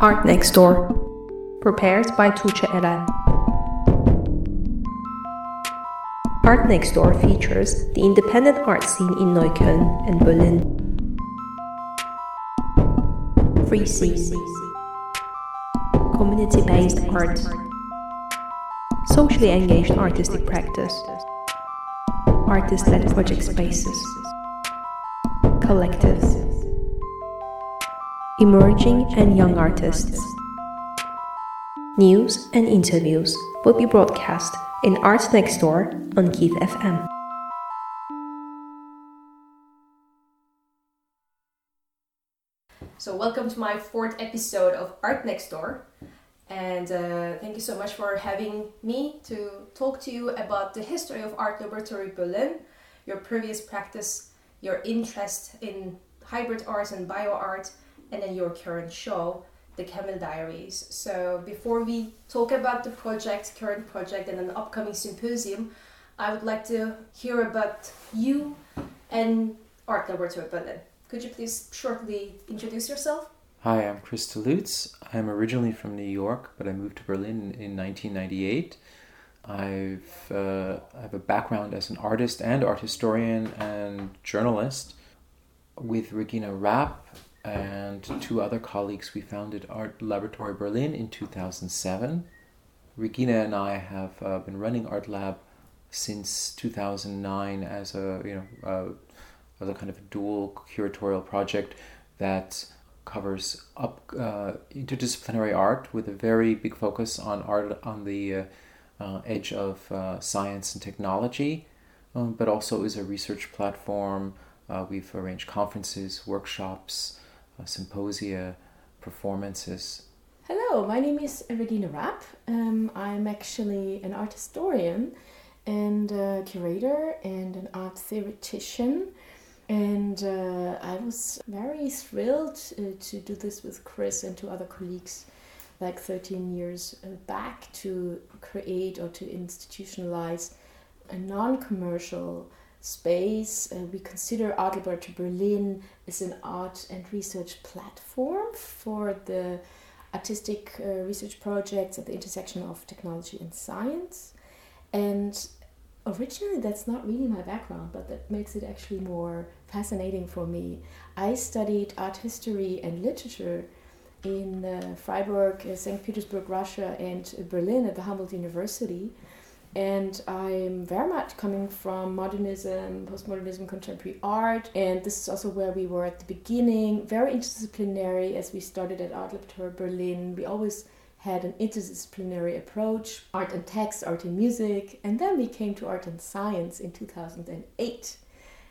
Art Next Door, prepared by Tuche Eren. Art Next Door features the independent art scene in Neukölln and Berlin. Free scene, community based art, socially engaged artistic practice, artist led project spaces, collectives emerging and young artists. News and interviews will be broadcast in Art Next Door on Keith FM. So, welcome to my fourth episode of Art Next Door. And uh, thank you so much for having me to talk to you about the history of Art Laboratory Berlin, your previous practice, your interest in hybrid art and bio art, and then your current show, The Camille Diaries. So before we talk about the project, current project, and an upcoming symposium, I would like to hear about you and Art Laboratory Berlin. Could you please shortly introduce yourself? Hi, I'm Chris Lutz. I'm originally from New York, but I moved to Berlin in 1998. I've, uh, I have a background as an artist and art historian and journalist. With Regina Rapp, and two other colleagues, we founded Art Laboratory Berlin in 2007. Regina and I have uh, been running Art Lab since 2009 as a you know uh, as a kind of a dual curatorial project that covers up uh, interdisciplinary art with a very big focus on art on the uh, uh, edge of uh, science and technology, um, but also is a research platform. we've arranged conferences, workshops, symposia, performances. Hello, my name is Regina Rapp. Um, I'm actually an art historian and a curator and an art theoretician. And uh, I was very thrilled uh, to do this with Chris and two other colleagues like 13 years uh, back to create or to institutionalize a non commercial space. Uh, we consider Laboratory Berlin as an art and research platform for the artistic uh, research projects at the intersection of technology and science. And originally, that's not really my background, but that makes it actually more fascinating for me. I studied art history and literature in uh, Freiburg, uh, St. Petersburg, Russia, and Berlin at the Humboldt University and I'm very much coming from modernism, postmodernism, contemporary art, and this is also where we were at the beginning, very interdisciplinary as we started at Art Laboratory Berlin. We always had an interdisciplinary approach art and text, art and music, and then we came to art and science in 2008.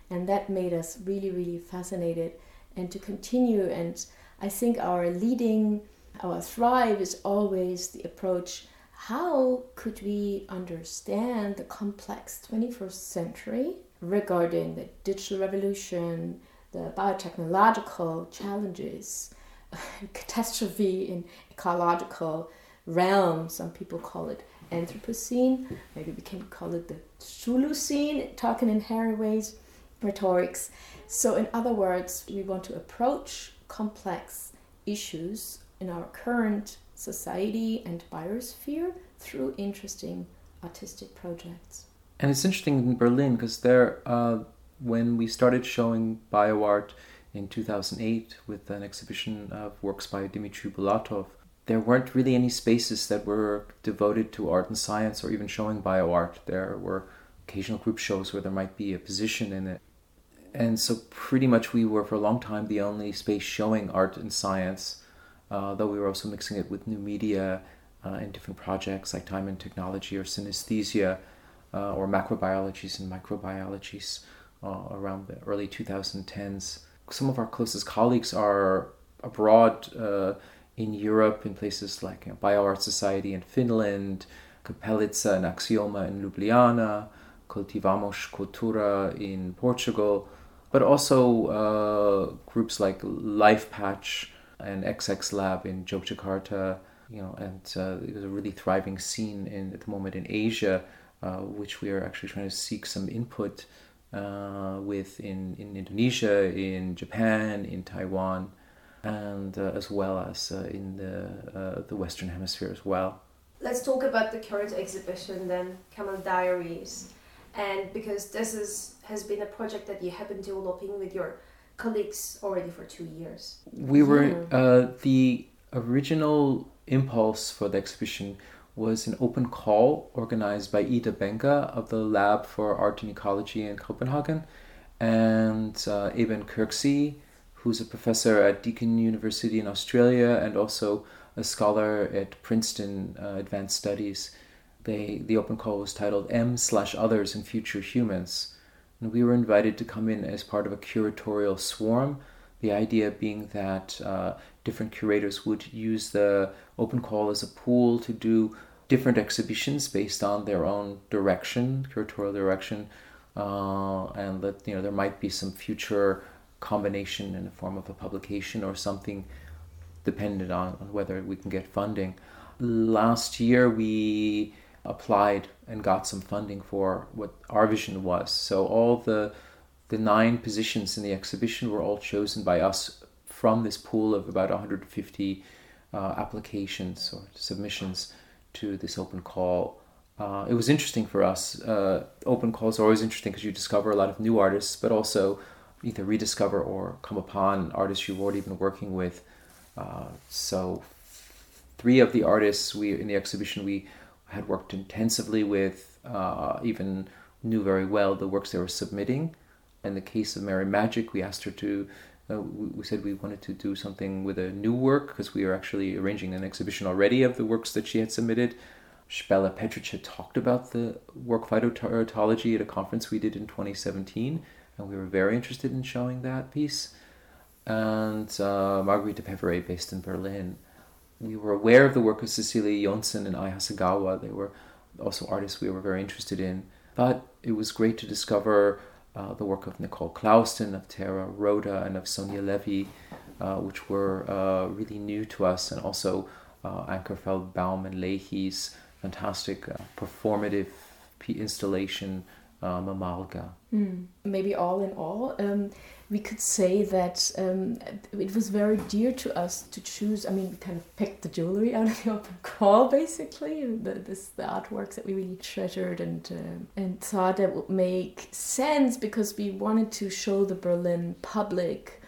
And that made us really, really fascinated and to continue. And I think our leading, our thrive is always the approach how could we understand the complex 21st century regarding the digital revolution, the biotechnological challenges, catastrophe in ecological realm, some people call it Anthropocene, maybe we can call it the Chthulucene, talking in Haraway's, rhetorics. So, in other words, we want to approach complex issues in our current society and biosphere through interesting artistic projects. And it's interesting in Berlin because there, uh, when we started showing bio art in 2008 with an exhibition of works by Dmitry Bulatov, there weren't really any spaces that were devoted to art and science or even showing bio art. There were occasional group shows where there might be a position in it. And so, pretty much, we were for a long time the only space showing art and science uh, though we were also mixing it with new media uh, in different projects like time and technology or synesthesia uh, or macrobiologies and microbiologies uh, around the early 2010s. Some of our closest colleagues are abroad uh, in Europe in places like you know, BioArt Society in Finland, Kapelica and Axioma in Ljubljana, Cultivamos Cultura in Portugal, but also uh, groups like Lifepatch and XX Lab in Yogyakarta, you know, and uh, it was a really thriving scene in at the moment in Asia, uh, which we are actually trying to seek some input uh, with in, in Indonesia, in Japan, in Taiwan, and uh, as well as uh, in the uh, the Western Hemisphere as well. Let's talk about the current exhibition then, Camille Diaries, and because this is has been a project that you have been developing with your colleagues already for two years. We were uh, the original impulse for the exhibition was an open call organized by Ida Bencke of the Lab for Art and Ecology in Copenhagen and uh, Eben Kirksey, who's a professor at Deakin University in Australia and also a scholar at Princeton uh, Advanced Studies. They, the open call was titled M slash Others and Future Humans. And we were invited to come in as part of a curatorial swarm. The idea being that uh, different curators would use the open call as a pool to do different exhibitions based on their own direction, curatorial direction, uh, and that you know there might be some future combination in the form of a publication or something, dependent on, on whether we can get funding. Last year we applied and got some funding for what our vision was. So all the the nine positions in the exhibition were all chosen by us from this pool of about 150 uh, applications or submissions to this open call. Uh, it was interesting for us. Uh, open calls are always interesting because you discover a lot of new artists, but also either rediscover or come upon artists you've already been working with. Uh, so, three of the artists we in the exhibition we had worked intensively with, uh, even knew very well the works they were submitting. In the case of Mary Maggic, we asked her to uh, we, said we wanted to do something with a new work because we were actually arranging an exhibition already of the works that she had submitted. Spela Petric had talked about the work phytoteratology at a conference we did in 2017, and we were very interested in showing that piece. And uh, Margherita Pevere, based in Berlin. We were aware of the work of Cecilia Jonsson and Ai Hasegawa. They were also artists we were very interested in. But it was great to discover uh, the work of Nicole Clouston, of Tara Rhoda, and of Sonia Levy, uh, which were uh, really new to us, and also uh, Ankerfeld, Baum, and Leahy's fantastic uh, performative installation, um, Amalga. Mm. Maybe all in all, um, we could say that um, it was very dear to us to choose. I mean, we kind of picked the jewelry out of the open call, basically, the, this, the artworks that we really treasured and uh, and thought that would make sense because we wanted to show the Berlin public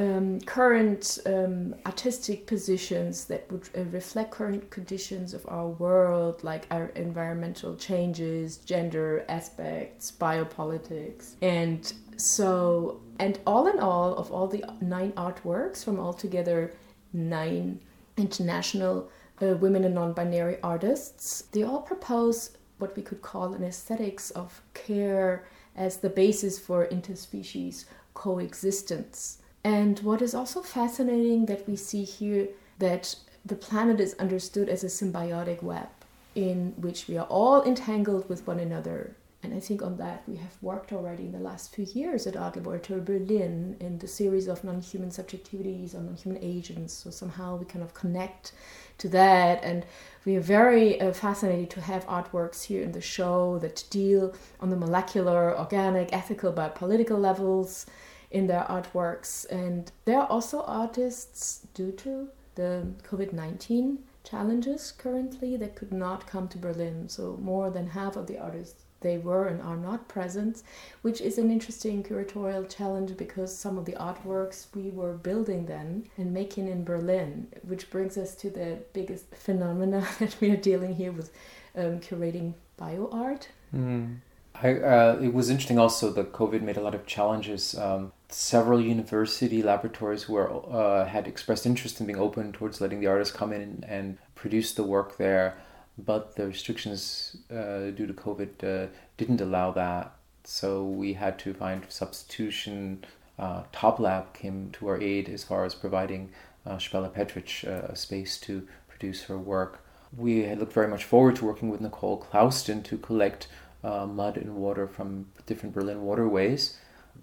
um, current um, artistic positions that would uh, reflect current conditions of our world, like our environmental changes, gender aspects, biopolitics. And so, and all in all, of all the nine artworks from altogether nine international uh, women and non binary artists, they all propose what we could call an aesthetics of care as the basis for interspecies coexistence and what is also fascinating that we see here that the planet is understood as a symbiotic web in which we are all entangled with one another. And I think on that we have worked already in the last few years at Art Laboratory Berlin in the series of non human subjectivities on non human agents. So somehow we kind of connect to that. And we are very uh, fascinated to have artworks here in the show that deal on the molecular, organic, ethical, biopolitical levels in their artworks. And there are also artists, due to the COVID 19 challenges currently, that could not come to Berlin. So, more than half of the artists they were and are not present, which is an interesting curatorial challenge because some of the artworks we were building then and making in Berlin, which brings us to the biggest phenomena that we are dealing here with um, curating bio art. Mm. I, uh, it was interesting also that COVID made a lot of challenges. Um, several university laboratories were uh, had expressed interest in being open towards letting the artists come in and produce the work there, but the restrictions uh, due to COVID uh, didn't allow that. So we had to find substitution. Uh, Top Lab came to our aid as far as providing uh, Spela Petric uh, a space to produce her work. We had looked very much forward to working with Nicole Clouston to collect uh, mud and water from different Berlin waterways.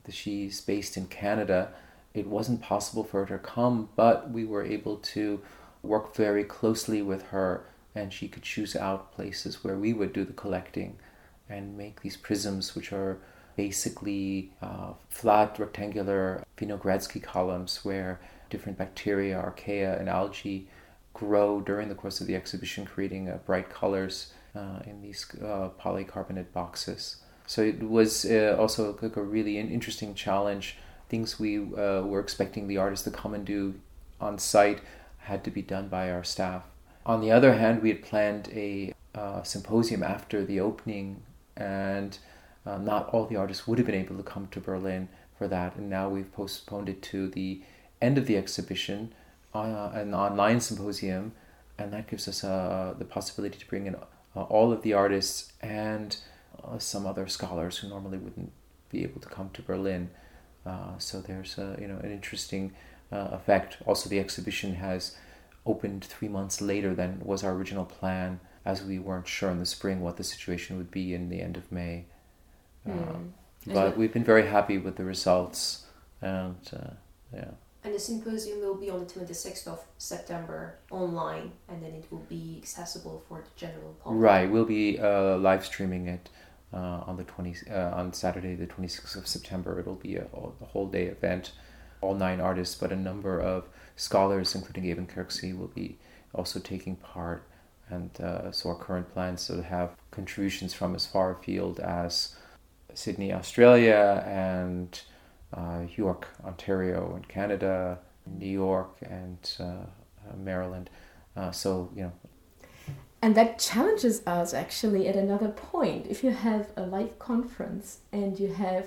She's based in Canada. It wasn't possible for her to come, but we were able to work very closely with her, and she could choose out places where we would do the collecting and make these prisms, which are basically uh, flat rectangular Winogradsky columns where different bacteria, archaea, and algae grow during the course of the exhibition, creating uh, bright colors uh, in these uh, polycarbonate boxes. So it was uh, also like a really interesting challenge. Things we uh, were expecting the artists to come and do on site had to be done by our staff. On the other hand, we had planned a uh, symposium after the opening, and not all the artists would have been able to come to Berlin for that. And now we've postponed it to the end of the exhibition, uh, an online symposium, and that gives us uh, the possibility to bring in uh, all of the artists and uh, some other scholars who normally wouldn't be able to come to Berlin. Uh, so there's a, you know an interesting uh, effect. Also, the exhibition has opened three months later than was our original plan, as we weren't sure in the spring what the situation would be in the end of May. Mm. But we've been very happy with the results, and yeah and the symposium will be on the 26th of September online, and then it will be accessible for the general public. Right, we'll be uh, live streaming it uh, on the 20 uh, on Saturday, the 26th of September. It'll be a, a, whole day event. All nine artists, but a number of scholars, including Eben Kirksey, will be also taking part. And uh, so our current plans to have contributions from as far afield as Sydney, Australia, and uh, York, Ontario, and Canada, New York, and uh, uh, Maryland. so you know. And that challenges us actually at another point. If you have a live conference and you have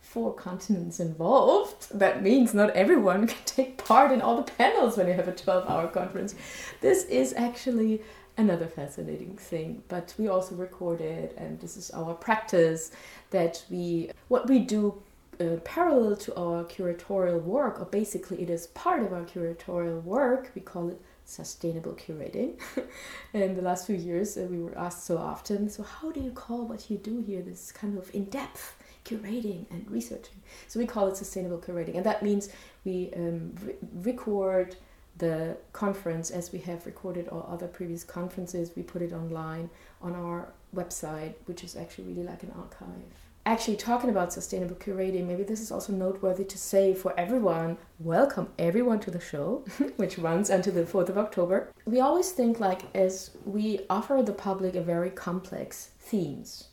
four continents involved, that means not everyone can take part in all the panels when you have a 12 hour conference. This is actually another fascinating thing, but we also record it, and this is our practice that we, what we do uh, parallel to our curatorial work, or basically it is part of our curatorial work. We call it sustainable curating. in the last few years, uh, we were asked so often, so how do you call what you do here this kind of in depth curating and researching? So we call it sustainable curating, and that means we um, re- record the conference as we have recorded all other previous conferences. We put it online on our website, which is actually really like an archive actually talking about sustainable curating, maybe this is also noteworthy to say for everyone, welcome everyone to the show, which runs until the 4th of October. We always think like as we offer the public a very complex themes.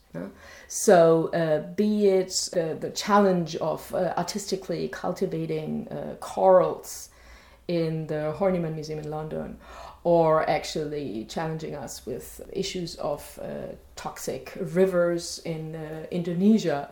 So, uh, be it uh, the challenge of uh, artistically cultivating uh, corals in the Horniman Museum in London, or actually challenging us with issues of uh, toxic rivers in uh, Indonesia,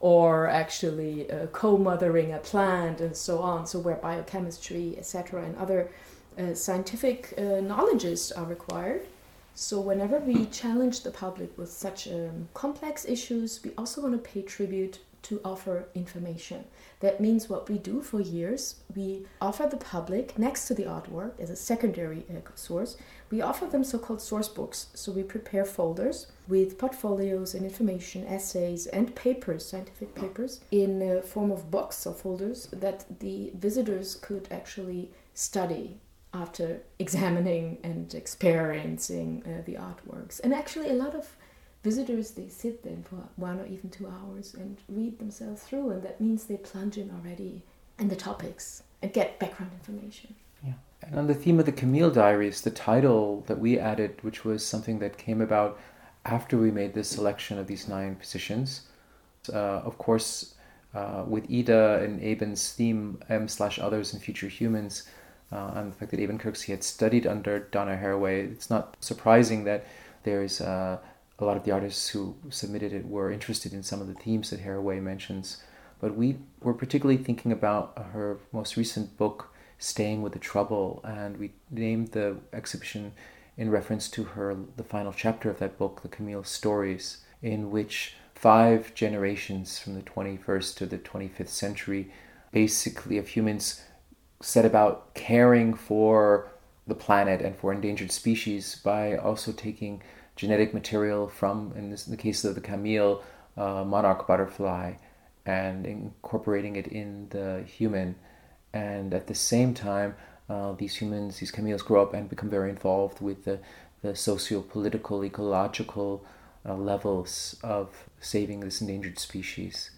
or actually uh, co-mothering a plant and so on. So where biochemistry, etc., and other uh, scientific uh, knowledges are required. So whenever we challenge the public with such um, complex issues, we also want to pay tribute to offer information. That means what we do for years, we offer the public, next to the artwork as a secondary uh, source, we offer them so called source books. So we prepare folders with portfolios and information, essays, and papers, scientific papers, in a form of books or folders that the visitors could actually study after examining and experiencing uh, the artworks. And actually, a lot of visitors they sit there for one or even two hours and read themselves through and that means they plunge in already in the topics and get background information. Yeah. And on the theme of the camille diaries the title that we added which was something that came about after we made this selection of these nine positions uh, of course uh, with ida and Eben's theme m slash others and future humans uh, and the fact that Eben Kirksey had studied under Donna Haraway, it's not surprising that there's uh, a lot of the artists who submitted it were interested in some of the themes that Haraway mentions. But we were particularly thinking about her most recent book, Staying with the Trouble, and we named the exhibition in reference to her the final chapter of that book, The Camille Stories, in which five generations from the 21st to the 25th century, basically of humans, set about caring for the planet and for endangered species by also taking genetic material from, in, this, in the case of the Camille uh, monarch butterfly, and incorporating it in the human. And at the same time, uh, these humans, these Camille's grow up and become very involved with the, the socio-political, ecological uh, levels of saving this endangered species.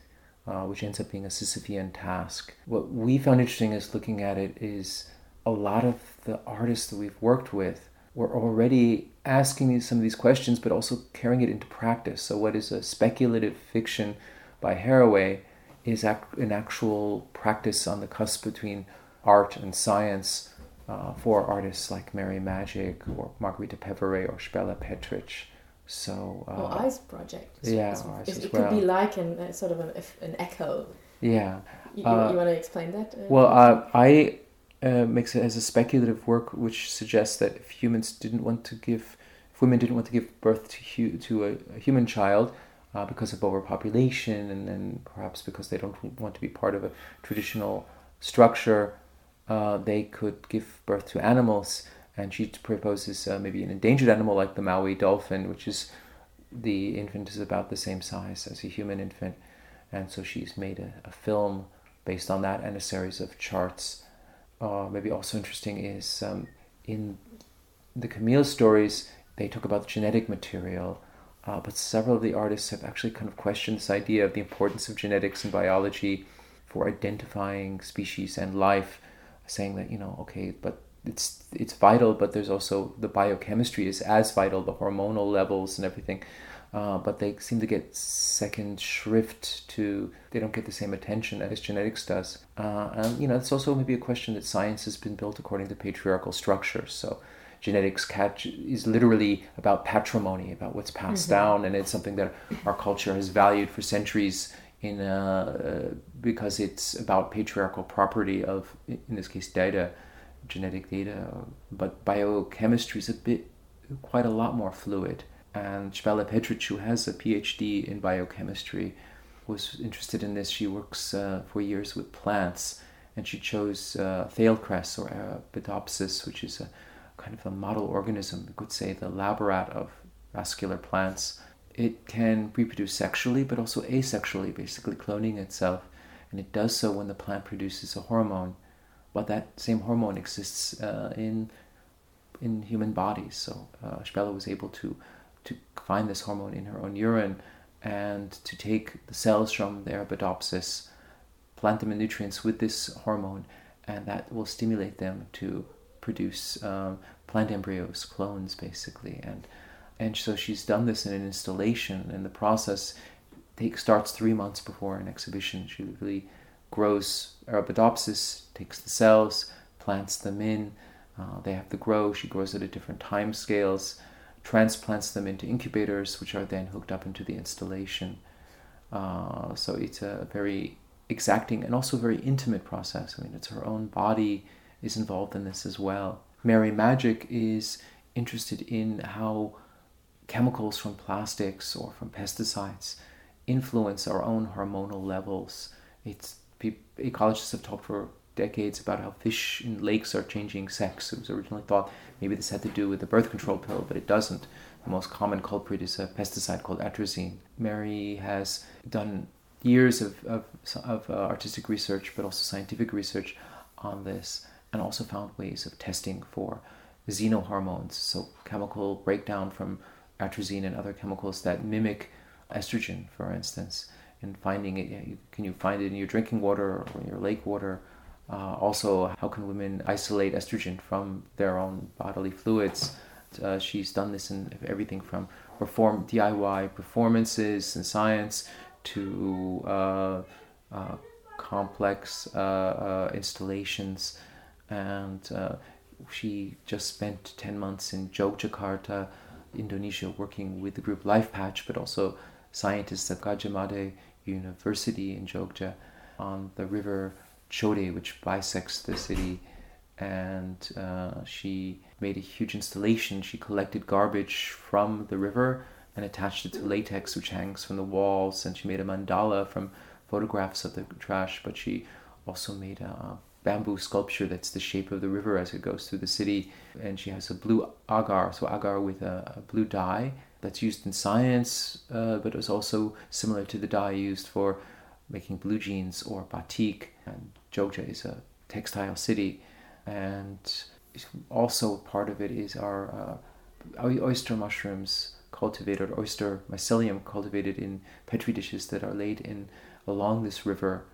uh, which ends up being a Sisyphean task. What we found interesting is looking at it is a lot of the artists that we've worked with were already asking me some of these questions, but also carrying it into practice. So, what is a speculative fiction by Haraway is an actual practice on the cusp between art and science uh, for artists like Mary Maggic or Margherita Pevere or Spela Petric. So, uh, or Ice Project. Yeah, Ice it could be like an, uh, sort of an, an echo. Yeah. You, you, uh, you want to explain that? Uh, well, uh, I uh, makes it as a speculative work, which suggests that if humans didn't want to give, if women didn't want to give birth to hu- to a, a, human child uh, because of overpopulation, and then perhaps because they don't want to be part of a traditional structure, uh, they could give birth to animals. And she proposes uh, maybe an endangered animal like the Maui dolphin, which is the infant is about the same size as a human infant, and so she's made a, a film based on that and a series of charts uh, maybe also interesting is um, in the Camille stories, they talk about genetic material, uh, but several of the artists have actually kind of questioned this idea of the importance of genetics and biology for identifying species and life, saying that, you know, okay, but it's it's vital, but there's also the biochemistry is as vital, the hormonal levels and everything. Uh, but they seem to get second shrift to they don't get the same attention as genetics does. Uh, and you know it's also maybe a question that science has been built according to patriarchal structures. So genetics catch is literally about patrimony about what's passed mm-hmm. down. And it's something that our culture has valued for centuries in uh, because it's about patriarchal property of in this case data genetic data but biochemistry is a bit quite a lot more fluid and Spela Petric, who has a PhD in biochemistry, was interested in this. She works uh, for years with plants, and she chose uh, Thales or Arabidopsis, which is a kind of a model organism, you could say the laborat of vascular plants. It can reproduce sexually, but also asexually, basically cloning itself, and it does so when the plant produces a hormone. But that same hormone exists uh, in in human bodies. So uh, Spela was able to to find this hormone in her own urine and to take the cells from the Arabidopsis, plant them in nutrients with this hormone, and that will stimulate them to produce um, plant embryos, clones, basically. And and so she's done this in an installation, and the process starts three months before an exhibition. She really grows Arabidopsis, takes the cells, plants them in. Uh, they have to grow. She grows it at different time scales transplants them into incubators, which are then hooked up into the installation. Uh, so it's a very exacting and also very intimate process. I mean, it's her own body is involved in this as well. Mary Maggic is interested in how chemicals from plastics or from pesticides influence our own hormonal levels. It's ecologists have talked for decades about how fish in lakes are changing sex. It was originally thought maybe this had to do with the birth control pill, but it doesn't. The most common culprit is a pesticide called atrazine. Mary has done years of, of, of uh, artistic research, but also scientific research on this, and also found ways of testing for xenohormones, so chemical breakdown from atrazine and other chemicals that mimic estrogen, for instance. And finding it, you, can you find it in your drinking water or in your lake water? Uh, also, how can women isolate estrogen from their own bodily fluids? Uh, she's done this in everything from perform DIY performances and science to uh, uh complex uh, uh, installations, and she just spent ten months in Yogyakarta, Indonesia, working with the group Lifepatch, but also scientists at Gadjah Mada University in Jogja on the river Code, which bisects the city. And uh, she made a huge installation. She collected garbage from the river and attached it to latex, which hangs from the walls. And she made a mandala from photographs of the trash. But she also made a bamboo sculpture that's the shape of the river as it goes through the city. And she has a blue agar, so agar with a, a blue dye that's used in science, uh, but it was also similar to the dye used for making blue jeans or batik. And Jogja is a textile city, and also part of it is our uh, oyster mushrooms cultivated, oyster mycelium cultivated in petri dishes that are laid in along this river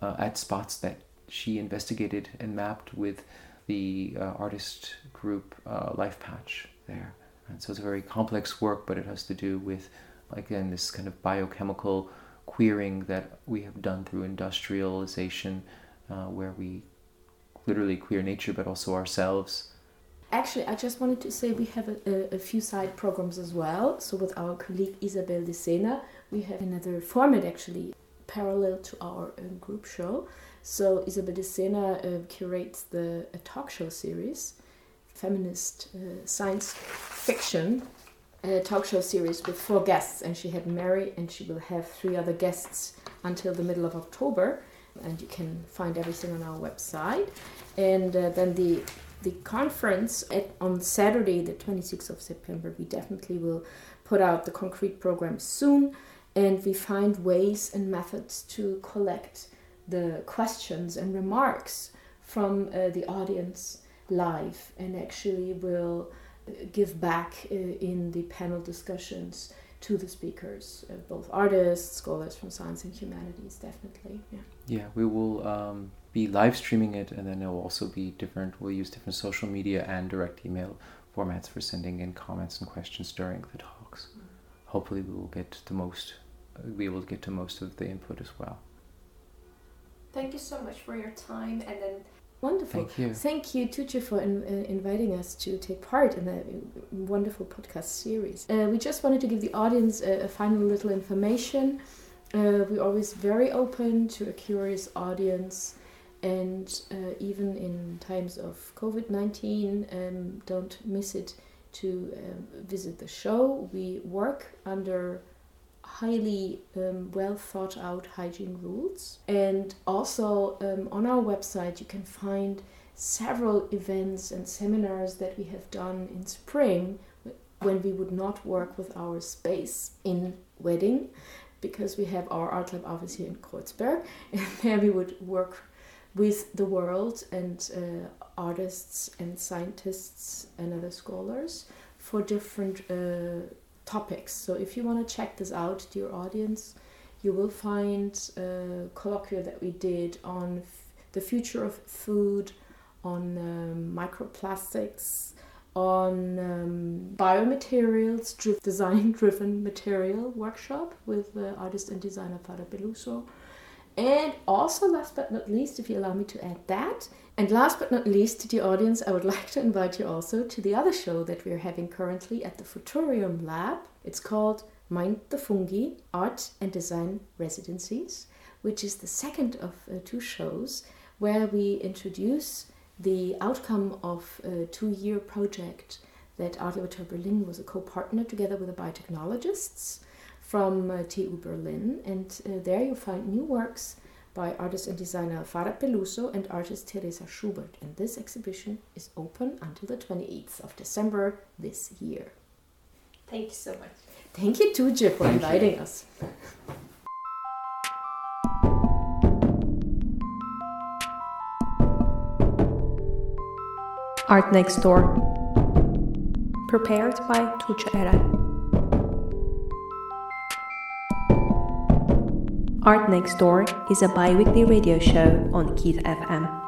uh, at spots that she investigated and mapped with the uh, artist group uh, Lifepatch there. And so it's a very complex work, but it has to do with, again, this kind of biochemical queering that we have done through industrialization, uh, where we literally queer nature, but also ourselves. Actually, I just wanted to say we have a, a, few side programs as well. So, with our colleague Isabel de Sena, we have another format actually parallel to our um, group show. So, Isabel de Sena uh, curates the talk show series, feminist uh, science fiction talk show series with four guests, and she had Mary, and she will have three other guests until the middle of October. And you can find everything on our website. And uh, then the the conference at, on Saturday, the 26th of September, we definitely will put out the concrete program soon. And we find ways and methods to collect the questions and remarks from uh, the audience live and actually will give back uh, in the panel discussions to the speakers, uh, both artists, scholars from science and humanities, definitely. Yeah. Yeah, we will um, be live streaming it, and then it will also be different. We'll use different social media and direct email formats for sending in comments and questions during the talks. Mm-hmm. Hopefully, we will get the most, uh, be able to get to most of the input as well. Thank you so much for your time, and then Wonderful. Thank you. Thank you, Tuche, for in, uh, inviting us to take part in the wonderful podcast series. Uh, we just wanted to give the audience a, a final little information. Uh, we're always very open to a curious audience, and uh, even in times of COVID 19, um, don't miss it to um, visit the show. We work under highly um, well thought out hygiene rules. And also um, on our website, you can find several events and seminars that we have done in spring when we would not work with our space in Wedding because we have our art lab office here in Kreuzberg and there we would work with the world and uh, artists and scientists and other scholars for different uh, topics. So if you want to check this out, dear audience, you will find a colloquia that we did on the future of food, on um, microplastics, on um, biomaterials, dri- design driven material workshop with the artist and designer Fara Peluso. And also, last but not least, if you allow me to add that, and last but not least, to the audience, I would like to invite you also to the other show that we're having currently at the Futurium Lab. It's called Mind the Fungi Art and Design Residencies, which is the second of uh, two shows where we introduce the outcome of a two year project that Art Laboratory Berlin was a co partner together with the biotechnologists from uh, TU Berlin. And uh, there you find new works by artist and designer Fara Peluso and artist Teresa Schubert. And this exhibition is open until the 28th of December this year. Thank you so much. Thank you too, Jip, for Thank inviting you. us. Art Next Door. Prepared by Tuche Eren. Art Next Door is a bi weekly radio show on Keith FM.